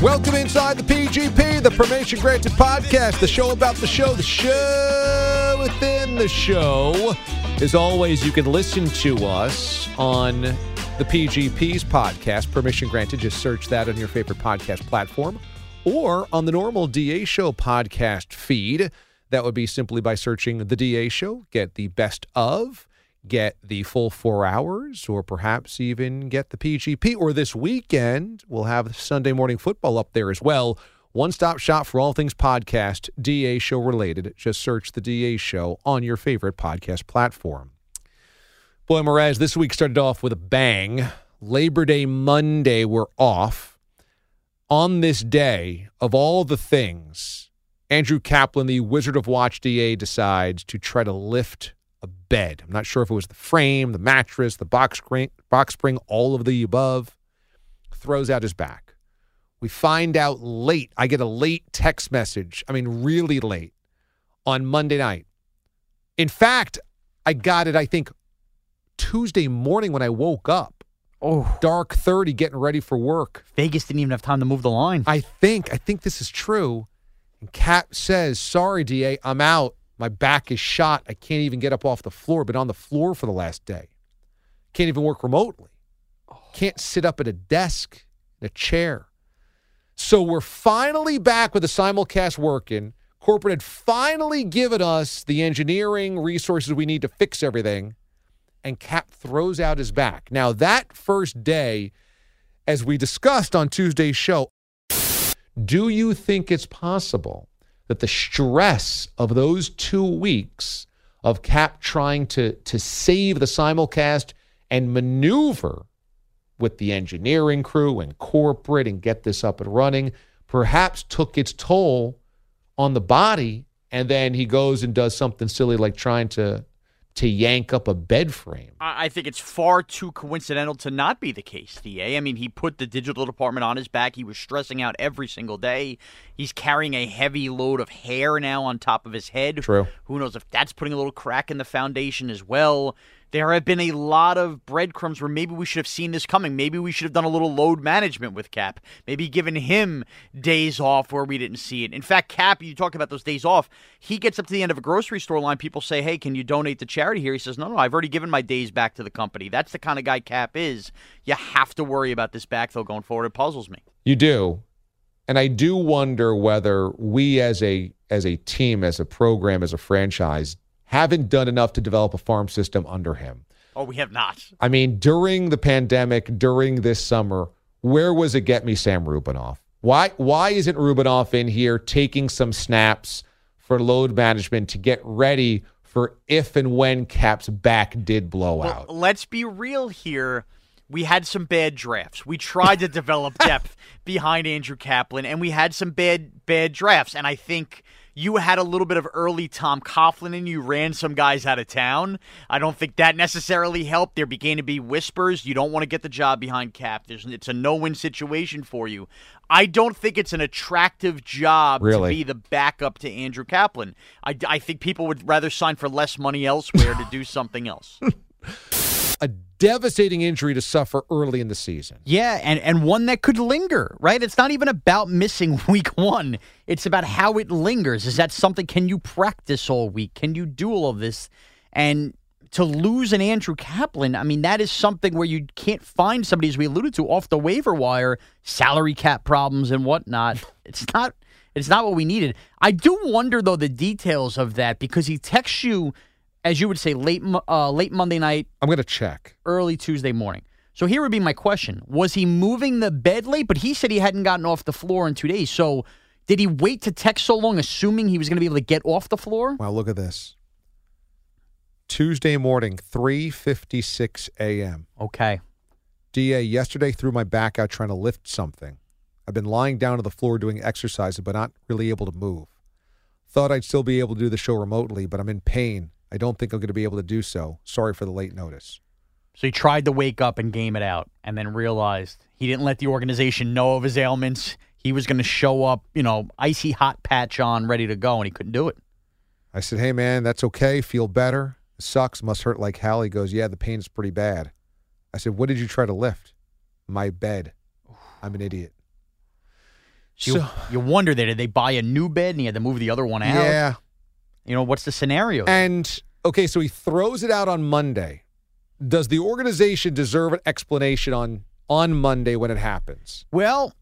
Welcome inside the PGP, the Permission Granted podcast, the show about the show, the show within the show. As always, you can listen to us on the PGP's podcast, Permission Granted. Just search that on your favorite podcast platform or on the normal DA Show podcast feed. That would be simply by searching the DA Show, get the best of, get the full four hours, or perhaps even get the PGP. Or this weekend, we'll have Sunday morning football up there as well. One stop shop for all things podcast, DA Show related. Just search the DA Show on your favorite podcast platform. Boy, Mraz, this week started off with a bang. Labor Day Monday, we're off on this day, of all the things, Andrew Kaplan, the Wizard of Watch DA, decides to try to lift bed. I'm not sure if it was the frame, the mattress, the box spring, box spring, all of the above. Throws out his back. We find out late. I get a late text message. I mean, really late on Monday night. In fact, I got it, I think, Tuesday morning when I woke up. Oh, Dark 30 getting ready for work. Vegas didn't even have time to move the line. I think, I think this is true. And Cap says, Sorry, DA, I'm out. My back is shot. I can't even get up off the floor. Been on the floor for the last day. Can't even work remotely. Can't sit up at a desk, a chair. So we're finally back with the simulcast working. Corporate had finally given us the engineering resources we need to fix everything. And Cap throws out his back. Now, that first day, as we discussed on Tuesday's show, do you think it's possible that the stress of those two weeks of Cap trying to, to save the simulcast and maneuver with the engineering crew and corporate and get this up and running perhaps took its toll on the body? And then he goes and does something silly like trying to to yank up a bed frame. I think it's far too coincidental to not be the case, DA. I mean, he put the digital department on his back. He was stressing out every single day. He's carrying a heavy load of hair now on top of his head. True. Who knows if that's putting a little crack in the foundation as well. There have been a lot of breadcrumbs where maybe we should have seen this coming. Maybe we should have done a little load management with Cap. Maybe given him days off where we didn't see it. In fact, Cap, you talk about those days off. He gets up to the end of a grocery store line. People say, hey, can you donate to charity here? He says, no, no, I've already given my days back to the company. That's the kind of guy Cap is. You have to worry about this backfill going forward. It puzzles me. You do. And I do wonder whether we as a as a team, as a program, as a franchise, haven't done enough to develop a farm system under him. Oh, we have not. I mean, during the pandemic, during this summer, where was it get me Sam Rubinoff? Why why isn't Rubinoff in here taking some snaps for load management to get ready for if and when Cap's back did blow Well, out? let's be real here. we had some bad drafts. We tried to develop depth behind Andrew Kaplan, and we had some bad bad drafts. And I think you had a little bit of early Tom Coughlin and you ran some guys out of town. I don't think that necessarily helped. There began to be whispers. You don't want to get the job behind Cap. There's, it's a no-win situation for you. I don't think it's an attractive job Really? to be the backup to Andrew Kaplan. I, I think people would rather sign for less money elsewhere to do something else. A devastating injury to suffer early in the season. Yeah, and, and one that could linger, right? It's not even about missing week one. It's about how it lingers. Is that something? Can you practice all week? Can you do all of this? And to lose an Andrew Kaplan, I mean, that is something where you can't find somebody, as we alluded to, off the waiver wire, salary cap problems and whatnot. It's not. It's not what we needed. I do wonder though the details of that because he texts you, as you would say, late uh, late Monday night, I'm going to check. early Tuesday morning. So here would be my question. Was he moving the bed late? But he said he hadn't gotten off the floor in two days. So did he wait to text so long, assuming he was going to be able to get off the floor? Wow, look at this. Tuesday morning, 3:56 a.m. Okay. DA, yesterday threw my back out trying to lift something. I've been lying down to the floor doing exercises, but not really able to move. Thought I'd still be able to do the show remotely, but I'm in pain. I don't think I'm going to be able to do so. Sorry for the late notice. So he tried to wake up and game it out and then realized he didn't let the organization know of his ailments. He was going to show up, you know, icy hot patch on, ready to go, and he couldn't do it. I said, "Hey man, that's okay. Feel better. It sucks. Must hurt like hell." He goes, "Yeah, the pain's pretty bad." I said, "What did you try to lift?" My bed. I'm an idiot. You, So- you wonder there, did they buy a new bed and he had to move the other one out? Yeah. You know, what's the scenario? And okay, so he throws it out on Monday. Does the organization deserve an explanation on on Monday when it happens? Well,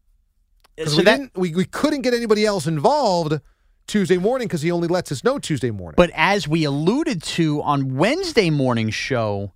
so we, that, didn't, we we couldn't get anybody else involved Tuesday morning because he only lets us know Tuesday morning. But as we alluded to on Wednesday morning show,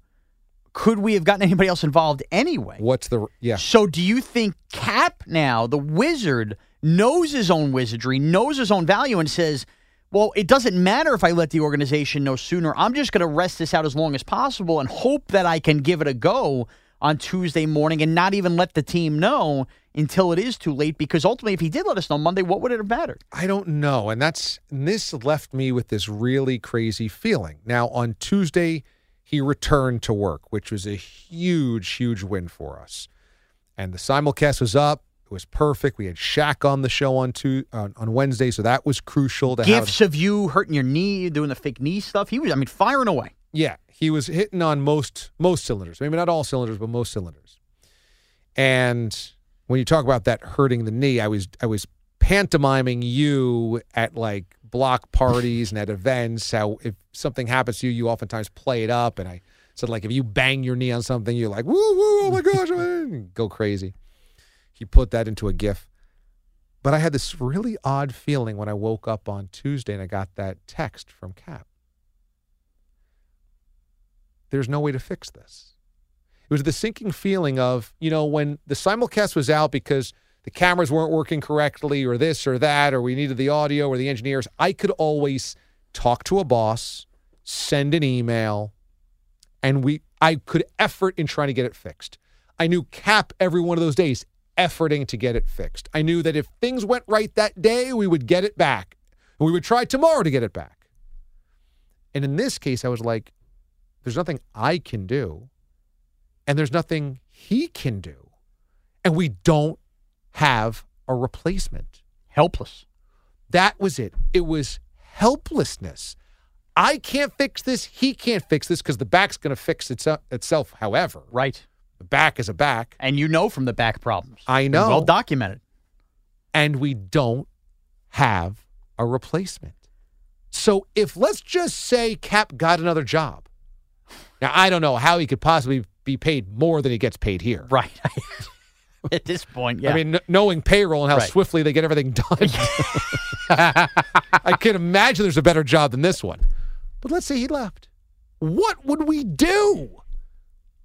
could we have gotten anybody else involved anyway? what's the yeah? So do you think Cap now, the wizard, knows his own wizardry, knows his own value, and says, well, it doesn't matter if I let the organization know sooner. I'm just going to rest this out as long as possible and hope that I can give it a go on Tuesday morning and not even let the team know until it is too late. Because ultimately, if he did let us know Monday, what would it have mattered? I don't know. And that's and this left me with this really crazy feeling. Now on Tuesday, he returned to work, which was a huge, huge win for us. And the simulcast was up. It was perfect. We had Shaq on the show on two on, on Wednesday, so that was crucial to have. Gifts of you hurting your knee, doing the fake knee stuff. He was, I mean, firing away. Yeah, he was hitting on most most cylinders. Maybe not all cylinders, but most cylinders. And when you talk about that hurting the knee, I was I was pantomiming you at like block parties and at events. How if something happens to you, you oftentimes play it up. And I said like if you bang your knee on something, you're like woo woo, oh my gosh, go crazy. He put that into a GIF. But I had this really odd feeling when I woke up on Tuesday and I got that text from Cap there's no way to fix this. It was the sinking feeling of, you know, when the simulcast was out because the cameras weren't working correctly or this or that, or we needed the audio or the engineers, I could always talk to a boss, send an email, and we I could effort in trying to get it fixed. I knew Cap every one of those days efforting to get it fixed. I knew that if things went right that day, we would get it back. And we would try tomorrow to get it back. And in this case, I was like, there's nothing I can do, and there's nothing he can do. And we don't have a replacement. Helpless. That was it. It was helplessness. I can't fix this. He can't fix this because the back's going to fix itself, however. Right. The back is a back. And you know from the back problems. I know. Well documented. and we don't have a replacement. So if let's just say Cap got another job. Now I don't know how he could possibly be paid more than he gets paid here. Right. At this point, yeah. I mean, kn- knowing payroll and how Right. swiftly they get everything done, I can imagine there's a better job than this one. But let's say he left. What would we do?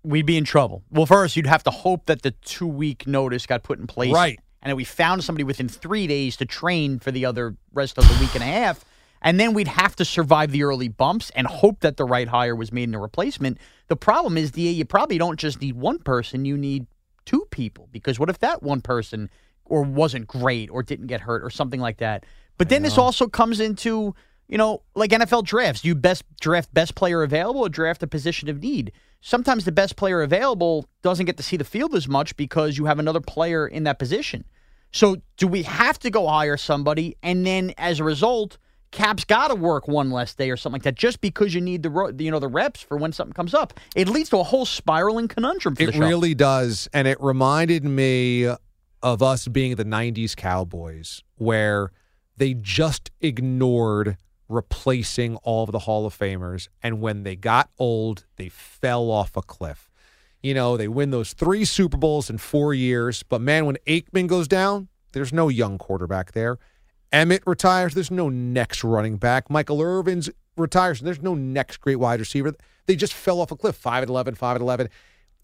We'd be in trouble. Well, first, you'd have to hope that the two week notice got put in place. Right. And that we found somebody within three days to train for the other rest of the week and a half. And then we'd have to survive the early bumps and hope that the right hire was made in a replacement. The problem is, DA, you probably don't just need one person, you need two people. Because what if that one person or wasn't great or didn't get hurt or something like that? But then this also comes into, you know, like NFL drafts. You best draft best player available or draft a position of need. Sometimes the best player available doesn't get to see the field as much because you have another player in that position. So do we have to go hire somebody and then as a result, Cap's got to work one less day or something like that just because you need the you know the reps for when something comes up. It leads to a whole spiraling conundrum It really does. And it reminded me of us being the 90s Cowboys, where they just ignored replacing all of the Hall of Famers. And when they got old, they fell off a cliff. You know, they win those three Super Bowls in four years. But man, when Aikman goes down, there's no young quarterback there. Emmett retires, there's no next running back. Michael Irvin's retires, there's no next great wide receiver. They just fell off a cliff, 5 at 11, 5 at 11.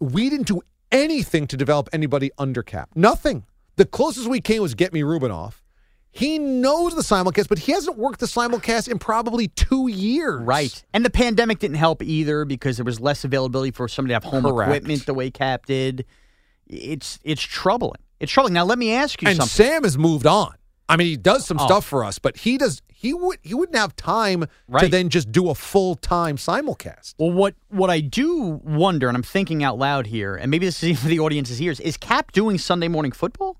We didn't do anything to develop anybody under cap. Nothing. The closest we came was get me Rubinoff. He knows the simulcast, but he hasn't worked the simulcast in probably two years. Right. And the pandemic didn't help either because there was less availability for somebody to have home Correct. equipment the way Cap did. It's it's troubling. It's troubling. Now let me ask you And something. Sam has moved on. I mean, he does some Oh. stuff for us, but he does. He would. He wouldn't have time right. to then just do a full time simulcast. Well, what what I do wonder, and I'm thinking out loud here, and maybe this is even for the audience's ears, is Cap doing Sunday morning football?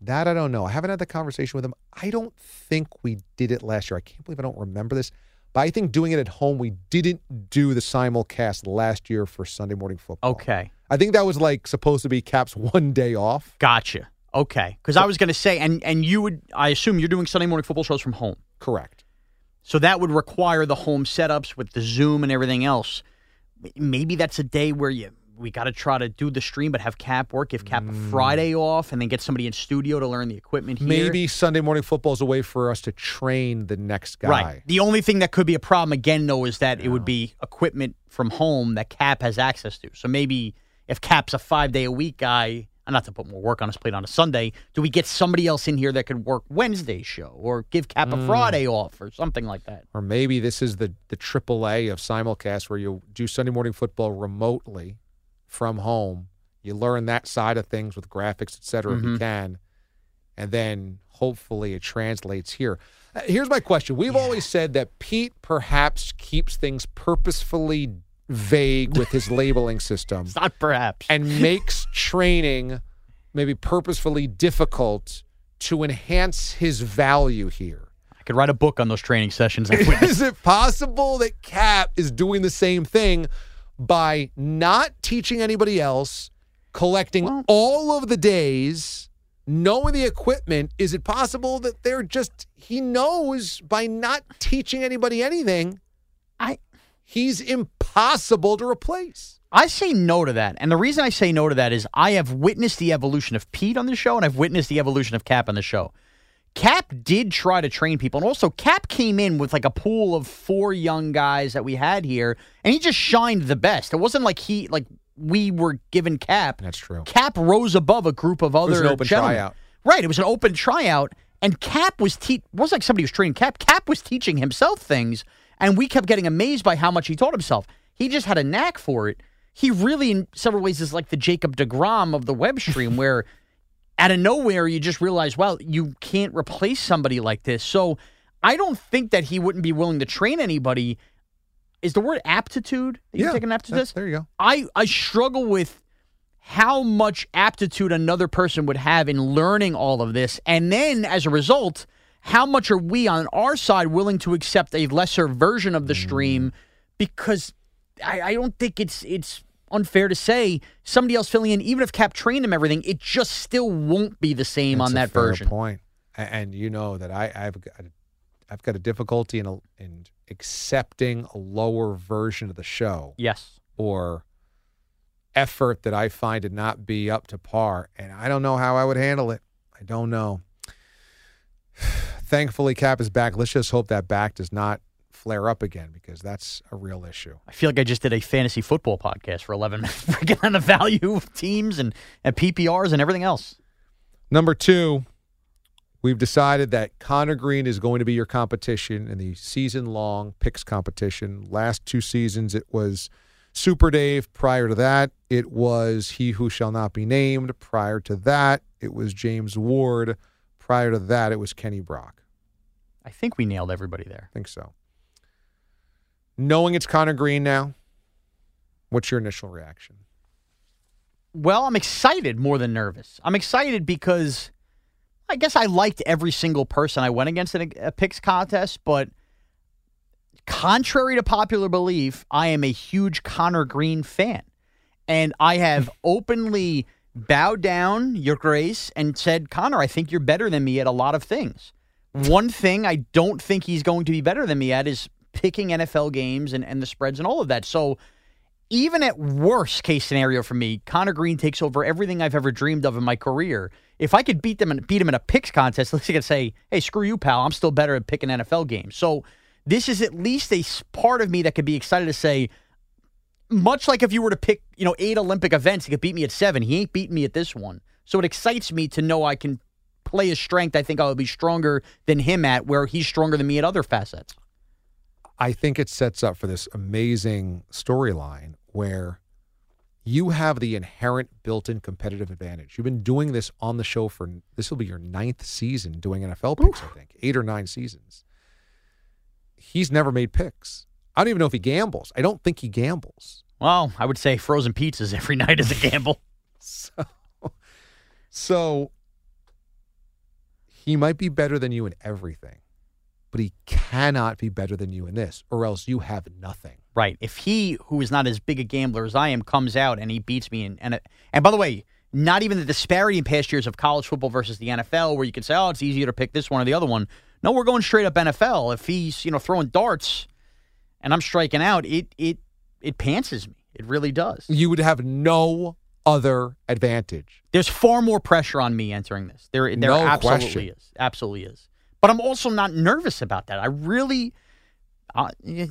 That I don't know. I haven't had the conversation with him. I don't think we did it last year. I can't believe I don't remember this. But I think doing it at home, we didn't do the simulcast last year for Sunday morning football. Okay. I think that was like supposed to be Cap's one day off. Gotcha. Okay. Because I was going to say, and and you would, I assume you're doing Sunday morning football shows from home. Correct. So that would require the home setups with the Zoom and everything else. Maybe that's a day where you we got to try to do the stream, but have Cap work, give Cap a mm. Friday off, and then get somebody in studio to learn the equipment here. Maybe Sunday morning football is a way for us to train the next guy. Right. The only thing that could be a problem again, though, is that it would be equipment from home that Cap has access to. So maybe if Cap's a five day a week guy, not to put more work on his plate on a Sunday, do we get somebody else in here that could work Wednesday's show or give Cap a mm. Friday off or something like that? Or maybe this is the the triple A of simulcast where you do Sunday morning football remotely from home. You learn that side of things with graphics, et cetera, if you can. And then hopefully it translates here. Uh, Here's my question. We've always said that Pete perhaps keeps things purposefully vague with his labeling system It's not perhaps. and makes training maybe purposefully difficult to enhance his value here. I could write a book on those training sessions. Is it possible that Cap is doing the same thing by not teaching anybody else, collecting all of the days, knowing the equipment? Is it possible that they're just, he knows by not teaching anybody anything, I he's impossible to replace? I say no to that. And the reason I say no to that is I have witnessed the evolution of Pete on the show and I've witnessed the evolution of Cap on the show. Cap did try to train people. And also, Cap came in with like a pool of four young guys that we had here, and he just shined the best. It wasn't like he, like, we were given Cap. That's true. Cap rose above a group of other was an open gentlemen. tryout. Right. It was an open tryout. And Cap was te- it wasn't like somebody was training Cap. Cap was teaching himself things, and we kept getting amazed by how much he taught himself. He just had a knack for it. He really, in several ways, is like the Jacob DeGrom of the web stream, where out of nowhere you just realize, well, you can't replace somebody like this. So I don't think that he wouldn't be willing to train anybody. Is the word aptitude? You take an aptitude test? there you go. I, I struggle with how much aptitude another person would have in learning all of this. And then as a result, how much are we on our side willing to accept a lesser version of the stream? Mm. Because I, I don't think it's it's unfair to say somebody else filling in, even if Cap trained him everything, it just still won't be the same That's on that version. Point. A- And you know that I, I've got a, I've got a difficulty in a, in accepting a lower version of the show Yes. or effort that I find to not be up to par, and I don't know how I would handle it. I don't know. Thankfully, Cap is back. Let's just hope that back does not flare up again because that's a real issue. I feel like I just did a fantasy football podcast for 11 minutes, breaking down the value of teams and, and PPRs and everything else. Number two, We've decided that Connor Green is going to be your competition in the season long picks competition. Last two seasons, it was Super Dave. Prior to that, it was He Who Shall Not Be Named. Prior to that, it was James Ward. Prior to that, it was Kenny Brock. I think we nailed everybody there. I think so. Knowing it's Connor Green now, what's your initial reaction? Well, I'm excited more than nervous. I'm excited because I guess I liked every single person I went against in a, a picks contest, but contrary to popular belief, I am a huge Connor Green fan. And I have openly bowed down, Your Grace, and said, Connor, I think you're better than me at a lot of things. One thing I don't think he's going to be better than me at is picking NFL games and, and the spreads and all of that. So even at worst case scenario for me, Connor Green takes over everything I've ever dreamed of in my career. If I could beat them and beat him in a picks contest, at least I could say, "Hey, screw you, pal. I'm still better at picking NFL games." So this is at least a part of me that could be excited to say, much like if you were to pick, you know, eight Olympic events, he could beat me at seven. He ain't beating me at this one. So it excites me to know I can play his strength. I think I will be stronger than him at where he's stronger than me at other facets. I think it sets up for this amazing storyline where you have the inherent built-in competitive advantage. You've been doing this on the show for this will be your ninth season doing NFL picks, Oof. I think, eight or nine seasons. He's never made picks. I don't even know if he gambles. I don't think he gambles. Well, I would say frozen pizzas every night is a gamble. so, so he might be better than you in everything, but he cannot be better than you in this, or else you have nothing. Right. If he, who is not as big a gambler as I am, comes out and he beats me, and and, and by the way, not even the disparity in past years of college football versus the NFL, where you could say, oh, it's easier to pick this one or the other one. No, we're going straight up NFL. If he's you know throwing darts, and I'm striking out, it it it pantses me. It really does. You would have no other advantage. There's far more pressure on me entering this. There, there no absolutely question. is. Absolutely is. But I'm also not nervous about that. I really uh,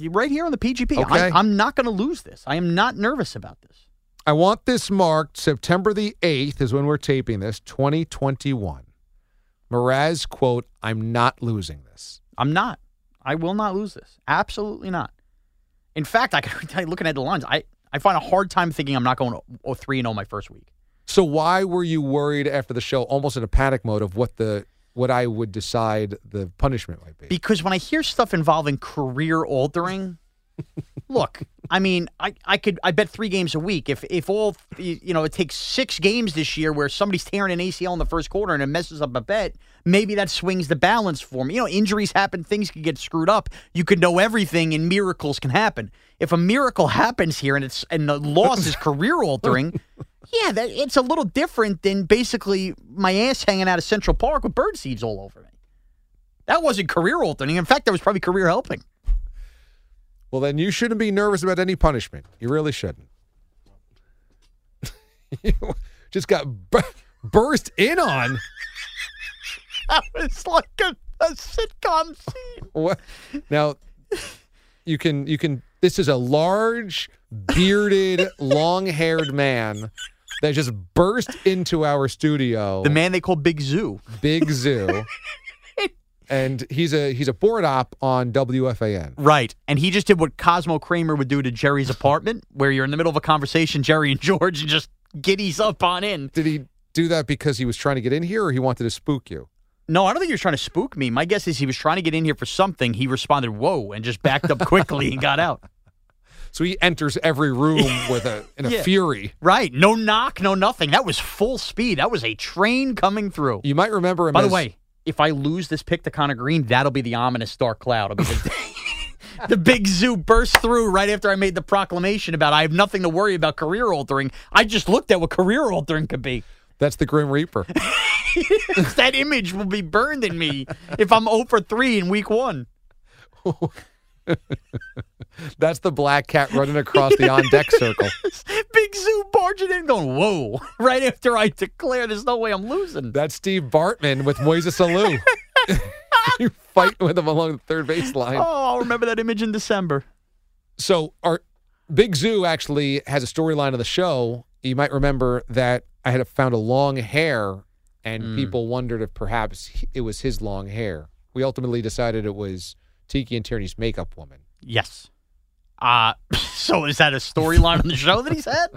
right here on the PGP. Okay. I, I'm not going to lose this. I am not nervous about this. I want this marked September the 8th is when we're taping this, 2021. Mraz, quote, I'm not losing this. I'm not. I will not lose this. Absolutely not. In fact, I can tell you, looking at the lines, I, I find a hard time thinking I'm not going 3 0 my first week. So why were you worried after the show, almost in a panic mode of what the what I would decide the punishment might be. Because when I hear stuff involving career altering, look, I mean, I, I could I bet three games a week. If if all you know, it takes six games this year where somebody's tearing an ACL in the first quarter and it messes up a bet, maybe that swings the balance for me. You know, injuries happen, things can get screwed up. You could know everything, and miracles can happen. If a miracle happens here and it's and the loss is career altering. Yeah, that, it's a little different than basically my ass hanging out of Central Park with bird seeds all over me. That wasn't career altering. In fact, that was probably career helping. Well, then you shouldn't be nervous about any punishment. You really shouldn't. you just got b- burst in on. that was like a, a sitcom scene. What? Now, you can you can. This is a large, bearded, long-haired man that just burst into our studio. The man they call Big Zoo. Big Zoo. and he's a he's a board op on WFAN. Right. And he just did what Cosmo Kramer would do to Jerry's apartment, where you're in the middle of a conversation, Jerry and George, and just giddies up on in. Did he do that because he was trying to get in here or he wanted to spook you? No, I don't think he was trying to spook me. My guess is he was trying to get in here for something. He responded, "Whoa," and just backed up quickly and got out. So he enters every room with a in a yeah. fury. Right. No knock, no nothing. That was full speed. That was a train coming through. You might remember him. By as, the way, if I lose this pick to Connor Green, that'll be the ominous dark cloud. It'll be the, the big zoo burst through right after I made the proclamation about I have nothing to worry about career altering. I just looked at what career altering could be. That's the Grim Reaper. that image will be burned in me if I'm 0 for 3 in week one. That's the black cat running across the on deck circle. Big Zoo barging in, going, whoa, right after I declare there's no way I'm losing. That's Steve Bartman with Moises Alou. you fighting with him along the third base line. Oh, I'll remember that image in December. So, our Big Zoo actually has a storyline of the show. You might remember that I had found a long hair and Mm. people wondered if perhaps it was his long hair. We ultimately decided it was Tiki and Tierney's makeup woman. Yes. Uh, so is that a storyline on the show that he's had?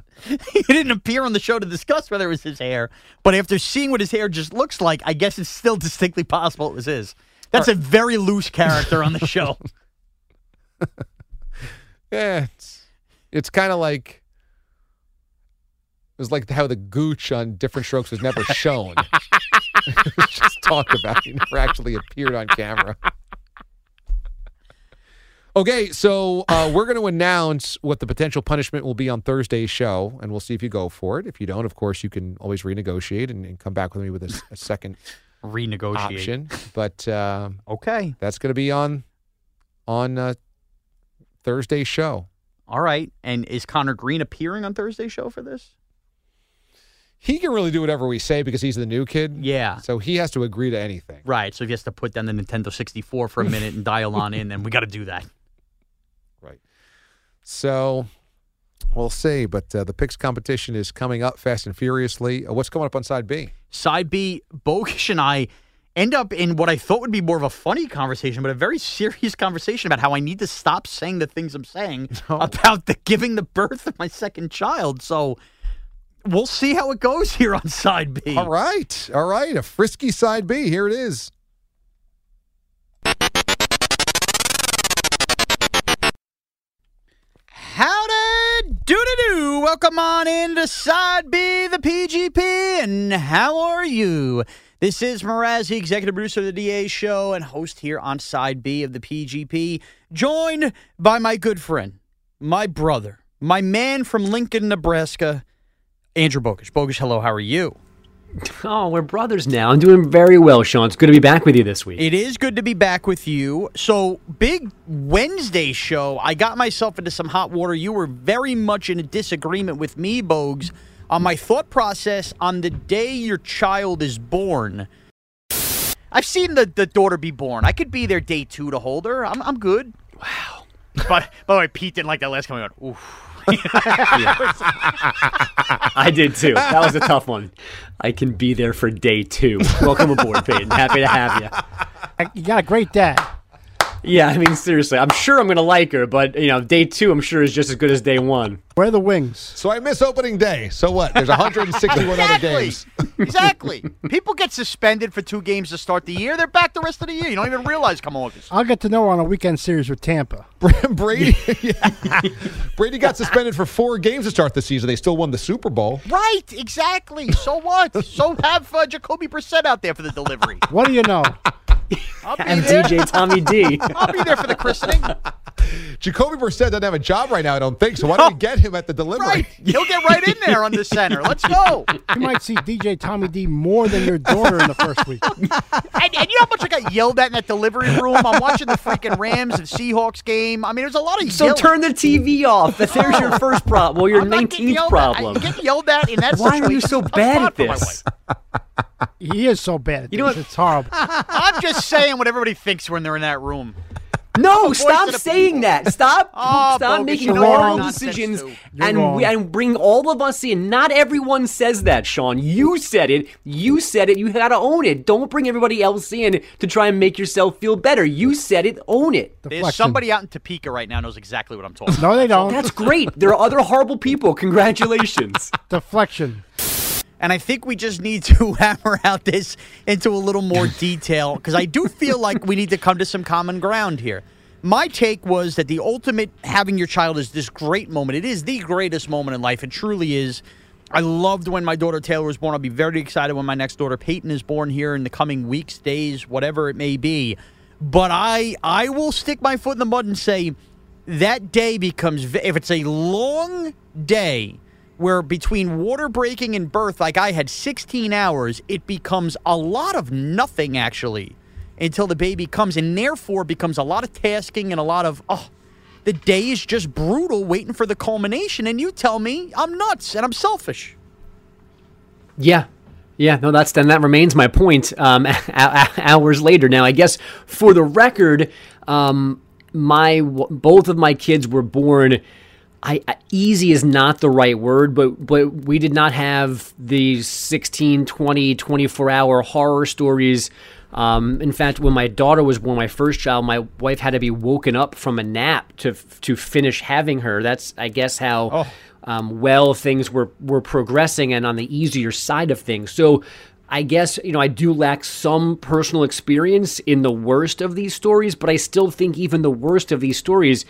he didn't appear on the show to discuss whether it was his hair, but after seeing what his hair just looks like, I guess it's still distinctly possible it was his. That's a very loose character on the show. Yeah, it's, it's kind of like it was like how the gooch on Diff'rent Strokes was never shown. just talked about. He never actually appeared on camera. Okay, so uh, we're going to announce what the potential punishment will be on Thursday's show, and we'll see if you go for it. If you don't, of course, you can always renegotiate and, and come back with me with a second Renegotiate. option. But uh, Okay. that's going to be on on uh, Thursday's show. All right. And is Connor Green appearing on Thursday's show for this? He can really do whatever we say because he's the new kid. Yeah. So he has to agree to anything. Right. So if he has to put down the Nintendo 64 for a minute and dial on in, then we got to do that. So we'll see. But uh, the picks competition is coming up fast and furiously. Uh, what's coming up on side B? Side B, Bogish and I end up in what I thought would be more of a funny conversation, but a very serious conversation about how I need to stop saying the things I'm saying about the giving the birth of my second child. So we'll see how it goes here on side B. All right. All right. A frisky side B. Here it is. Welcome on into Side B, the PGP, and how are you? This is Mrazzi, executive producer of the DA show and host here on Side B of the PGP, joined by my good friend, my brother, my man from Lincoln, Nebraska, Andrew Bogish. Bogish, hello, how are you? Oh, we're brothers now. I'm doing very well, Sean. It's good to be back with you this week. It is good to be back with you. So, big Wednesday show. I got myself into some hot water. You were very much in a disagreement with me, Bogues, on my thought process on the day your child is born. I've seen the, the daughter be born. I could be there day two to hold her. I'm, I'm good. Wow. But by the way, Pete didn't like that last comment. Oof. I did too. That was a tough one. I can be there for day two. Welcome aboard, Peyton. Happy to have you. You got a great dad. Yeah, I mean, seriously, I'm sure I'm going to like her, but, you know, day two, I'm sure is just as good as day one. Where are the wings? So I miss opening day. So what? There's 161 other Exactly. games. exactly. People get suspended for two games to start the year. They're back the rest of the year. You don't even realize come August. I'll get to know her on a weekend series with Tampa. Brady, yeah. Brady got suspended for four games to start the season. They still won the Super Bowl. Right, exactly. So what? so have uh, Jacoby Brissett out there for the delivery. What do you know? I'll be And there. DJ Tommy D. I'll be there for the christening. Jacoby Brissett doesn't have a job right now, I don't think. So why don't we get him at the delivery? Right. He'll get right in there on the center. Let's go. You might see DJ Tommy D more than your daughter in the first week. And, and you know how much I got yelled at in that delivery room? I'm watching the freaking Rams and Seahawks game. I mean, there's a lot of yelling. So yelling. turn the TV off. If There's your first problem. Well, your I'm 19th yelled at. problem. I get yelled at in that Why are you so It's a tough bad spot at for my this? Wife. He is so bad at You know what? It's horrible. I'm just saying what everybody thinks when they're in that room. No, stop saying that. Stop, Oh, stop Bogus, making you know moral you're decisions nonsense, too. You're and wrong. we, and bring all of us in. Not everyone says that, Sean. You said it. You said it. You got to own it. Don't bring everybody else in to try and make yourself feel better. You said it. Own it. There's somebody out in Topeka right now knows exactly what I'm talking about. No, they don't. That's great. There are other horrible people. Congratulations. Deflection. And I think we just need to hammer out this into a little more detail because I do feel like we need to come to some common ground here. My take was that the ultimate having your child is this great moment. It is the greatest moment in life. It truly is. I loved when my daughter Taylor was born. I'll be very excited when my next daughter Peyton is born here in the coming weeks, days, whatever it may be. But I I will stick my foot in the mud and say that day becomes if it's a long day where between water breaking and birth like I had 16 hours, it becomes a lot of nothing actually until the baby comes and therefore becomes a lot of tasking and a lot of oh the day is just brutal waiting for the culmination and you tell me I'm nuts and I'm selfish. Yeah. Yeah, no, that's then that remains my point. Um, hours later, now I guess for the record, um, my both of my kids were born I, I easy is not the right word, but but we did not have the 16, 20, 24 hour horror stories. Um, in fact, when my daughter was born, my first child, my wife had to be woken up from a nap to to finish having her. That's I guess how Oh. um, well things were were progressing and on the easier side of things. So I guess you know I do lack some personal experience in the worst of these stories, but I still think even the worst of these stories,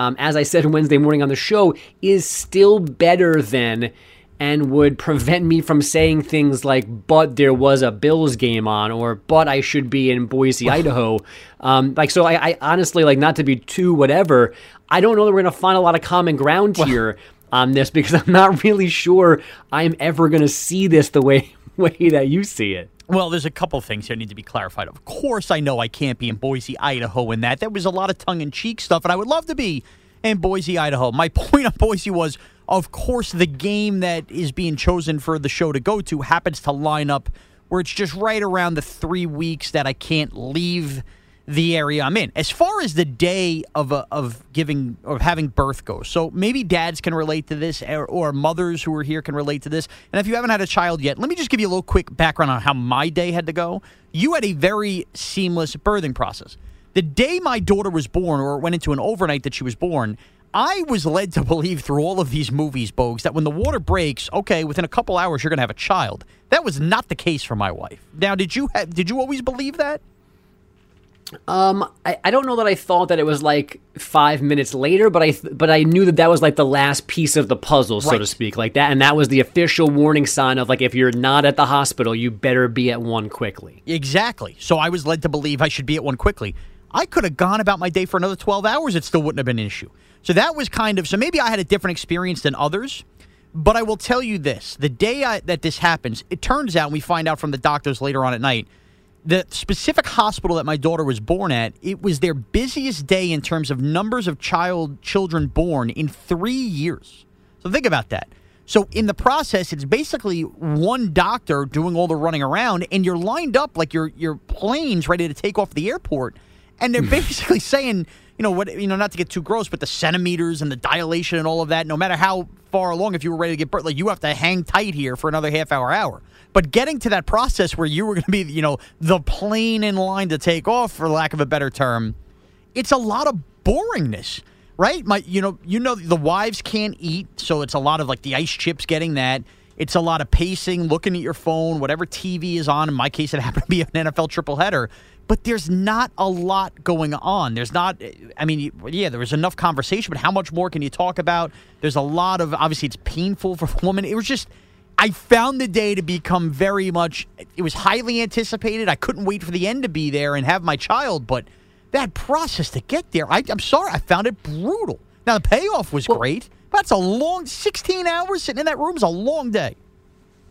um, as I said Wednesday morning on the show, is still better than and would prevent me from saying things like "but there was a Bills game on" or "but I should be in Boise, Idaho." Um, like so, I, I honestly like not to be too whatever. I don't know that we're gonna find a lot of common ground here on this because I'm not really sure I'm ever gonna see this the way way that you see it. Well, there's a couple things here need to be clarified. Of course, I know I can't be in Boise, Idaho, and that. That was a lot of tongue in cheek stuff, and I would love to be in Boise, Idaho. My point on Boise was, of course, the game that is being chosen for the show to go to happens to line up where it's just right around the three weeks that I can't leave the area I'm in. As far as the day of a, of giving of having birth goes, so maybe dads can relate to this, or, or mothers who are here can relate to this. And if you haven't had a child yet, let me just give you a little quick background on how my day had to go. You had a very seamless birthing process. The day my daughter was born, or went into an overnight that she was born, I was led to believe through all of these movies, Bogues, that when the water breaks, okay, within a couple hours you're going to have a child. That was not the case for my wife. Now, did you have, did you always believe that? Um, I, I don't know that I thought that it was like five minutes later, but I th- but I knew that that was like the last piece of the puzzle, so Right. to speak, like that, and that was the official warning sign of like if you're not at the hospital, you better be at one quickly. Exactly. So I was led to believe I should be at one quickly. I could have gone about my day for another 12 hours. It still wouldn't have been an issue. So that was kind of, so maybe I had a different experience than others. But I will tell you this the day I, that this happens, it turns out, we find out from the doctors later on at night, the specific hospital that my daughter was born at, it was their busiest day in terms of numbers of child children born in three years. So think about that. So in the process, it's basically one doctor doing all the running around, and you're lined up like your your plane's ready to take off the airport, and they're hmm. basically saying, you know what, you know, not to get too gross, but the centimeters and the dilation and all of that. No matter how far along, if you were ready to get birth, like you have to hang tight here for another half hour, hour. But getting to that process where you were going to be, you know, the plane in line to take off, for lack of a better term, it's a lot of boringness, right? My, you know, you know, the wives can't eat, so it's a lot of like the ice chips getting that. It's a lot of pacing, looking at your phone, whatever TV is on. In my case, it happened to be an NFL triple header. But there's not a lot going on. There's not. I mean, yeah, there was enough conversation, but how much more can you talk about? There's a lot of. Obviously, it's painful for a woman. It was just. I found the day to become very much. It was highly anticipated. I couldn't wait for the end to be there and have my child, but that process to get there, I, I'm sorry, I found it brutal. Now the payoff was great. But that's a long 16 hours sitting in that room is a long day.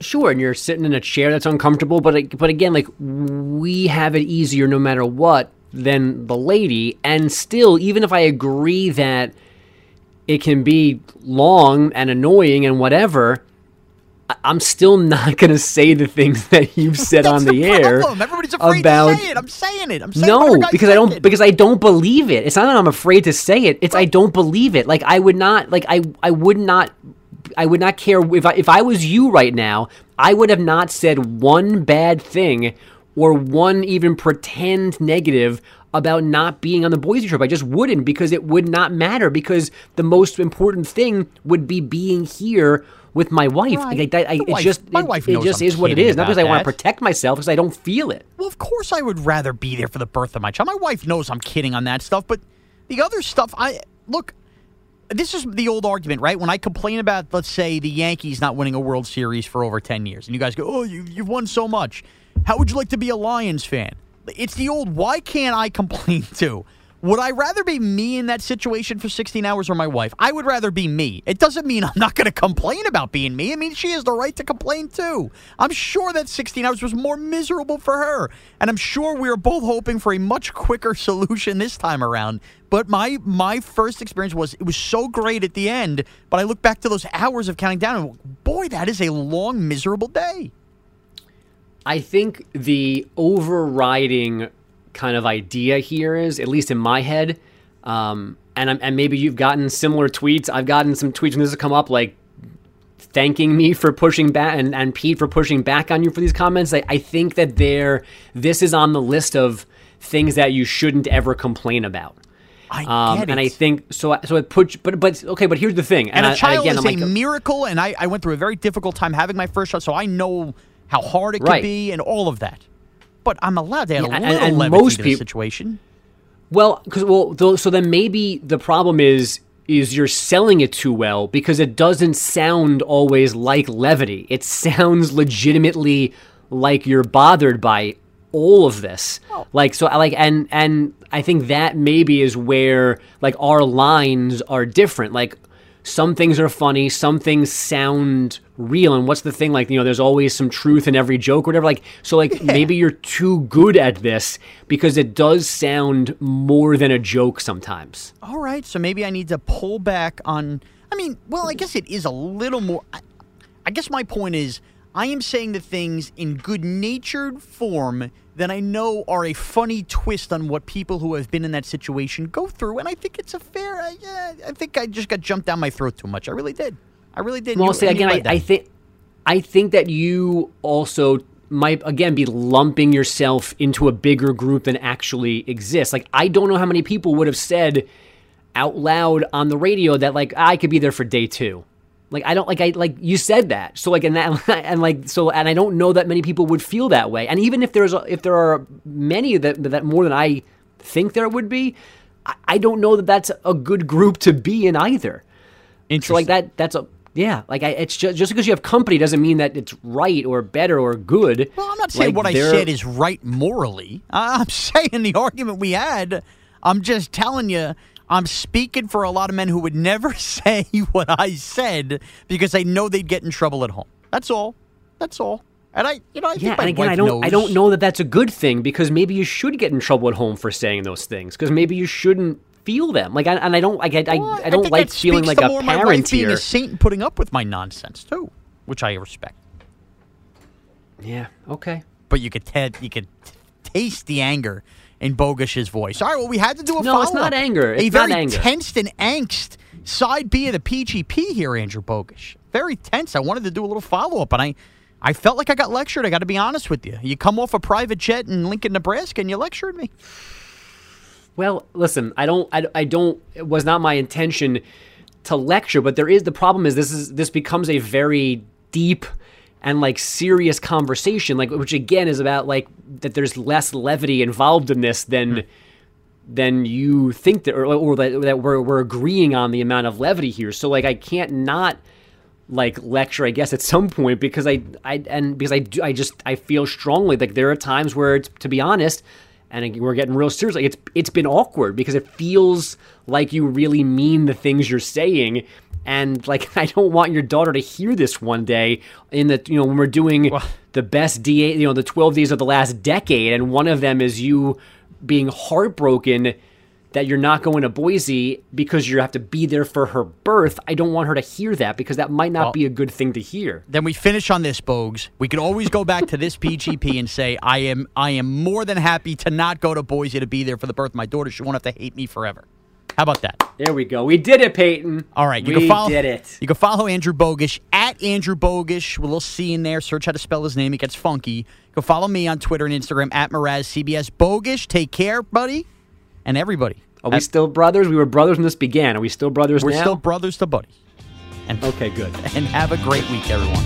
Sure, and you're sitting in a chair that's uncomfortable, but but again, like we have it easier no matter what than the lady, and still, even if I agree that it can be long and annoying and whatever, I'm still not going to say the things that you've said on the, air Everybody's afraid about to say it. I'm saying it. I'm saying no because i don't thinking. because i don't believe it it's not that i'm afraid to say it it's i don't believe it like i would not like i i would not i would not care if i if i was you right now i would have not said one bad thing or one even pretend negative about not being on the Boise trip. I just wouldn't because it would not matter because the most important thing would be being here with my wife. Right. Like, that, I, it wife- just my it, wife it just I'm is what it is. Not because I want to protect myself, because I don't feel it. Well, of course I would rather be there for the birth of my child. My wife knows I'm kidding on that stuff, but the other stuff, I look. This is the old argument, right? When I complain about, let's say, the Yankees not winning a World Series for over ten years, and you guys go, "Oh, you, you've won so much. How would you like to be a Lions fan?" It's the old. Why can't I complain too? Would I rather be me in that situation for 16 hours or my wife? I would rather be me. It doesn't mean I'm not going to complain about being me. I mean, she has the right to complain too. I'm sure that 16 hours was more miserable for her. And I'm sure we were both hoping for a much quicker solution this time around. But my my first experience was it was so great at the end, but I look back to those hours of counting down and boy, that is a long miserable day. I think the overriding kind of idea here is, at least in my head, Um, and I'm, and maybe you've gotten similar tweets. I've gotten some tweets when this has come up, like thanking me for pushing back and, and Pete for pushing back on you for these comments. I, I think that there, this is on the list of things that you shouldn't ever complain about. I Um, and. I think so. So it puts, but but okay. But here's the thing. and I- a child again, is I'm a like, miracle, and I, I went through a very difficult time having my first child, so I know how hard it could Right. be and all of that. But I'm allowed to add Yeah, a little and levity most to the situation. Well, because well, though, so then maybe the problem is is you're selling it too well because it doesn't sound always like levity. It sounds legitimately like you're bothered by all of this. Like so, I like and and I think that maybe is where like our lines are different. Like some things are funny, some things sound real. And what's the thing? Like, you know, there's always some truth in every joke or whatever. Like, so, like, maybe you're too good at this because it does sound more than a joke sometimes. All right, so maybe I need to pull back on. I mean, well, I guess it is a little more. I, I guess my point is, I am saying the things in good natured form that I know are a funny twist on what people who have been in that situation go through, and I think it's a fair. I, yeah, I think I just got jumped down my throat too much. I really did. I really did. Well, You- see, again, I. I think, I think that you also might again be lumping yourself into a bigger group than actually exists. Like, I don't know how many people would have said out loud on the radio that like I could be there for day two. Like I don't like I like you said that. So like and that and like so and I don't know that many people would feel that way. And even if there's a, if there are many that that more than I think there would be, I, I don't know that that's a good group to be in either. Interesting. So like that that's a yeah, like I, it's just just because you have company doesn't mean that it's right or better or good. Well, I'm not saying Like, what I said is right morally. I'm saying the argument we had. I'm just telling you. I'm speaking for a lot of men who would never say what I said because they know they'd get in trouble at home. That's all. That's all. And I, you know, I Yeah, and again, I don't, I don't know that that's a good thing because maybe you should get in trouble at home for saying those things because maybe you shouldn't feel them. Like, I, and I don't, like, I, Well, I, I don't think like feeling like a more my wife parent being a saint and putting up with my nonsense too, which I respect. Yeah. Okay. But you could te- you could t- taste the anger in Bogusch's voice. All right, well, we had to do a No, follow-up. not anger. a It's not very anger. tensed and angst side B of the PGP here, Andrew Bogusch. Very tense. I wanted to do a little follow-up, and I, I felt like I got lectured. I got to be honest with you. You come off a private jet in Lincoln, Nebraska, and you lectured me. Well, listen, I don't, I, I don't. It was not my intention to lecture, but there is the problem is this is this becomes a very deep and like serious conversation, like which again is about like that there's less levity involved in this than hmm. than you think that, or, or that, that we're we're agreeing on the amount of levity here. So like I can't not like lecture, I guess, at some point because I I and because I do I just I feel strongly like there are times where it's to be honest, and we're getting real serious. Like it's it's been awkward because it feels like you really mean the things you're saying. And like I don't want your daughter to hear this one day in the you know when we're doing the best DA you know the 12 days of the last decade and one of them is you being heartbroken that you're not going to Boise because you have to be there for her birth. I don't want her to hear that because that might not Well- be a good thing to hear. Then we finish on this, Bogues. We could always go back to this PGP and say, I am I am more than happy to not go to Boise to be there for the birth of my daughter. She won't have to hate me forever. How about that? There we go. We did it, Peyton. All right, you we can follow. did it. You can follow Andrew Bogusch at Andrew Bogusch a little C in there. Search how to spell his name; it gets funky. Go follow me on Twitter and Instagram at Mraz CBS Bogish. Take care, buddy, and everybody. Are we still brothers? We were brothers when this began. Are we still brothers We're now? still brothers to buddies. And okay, good. And have a great week, everyone.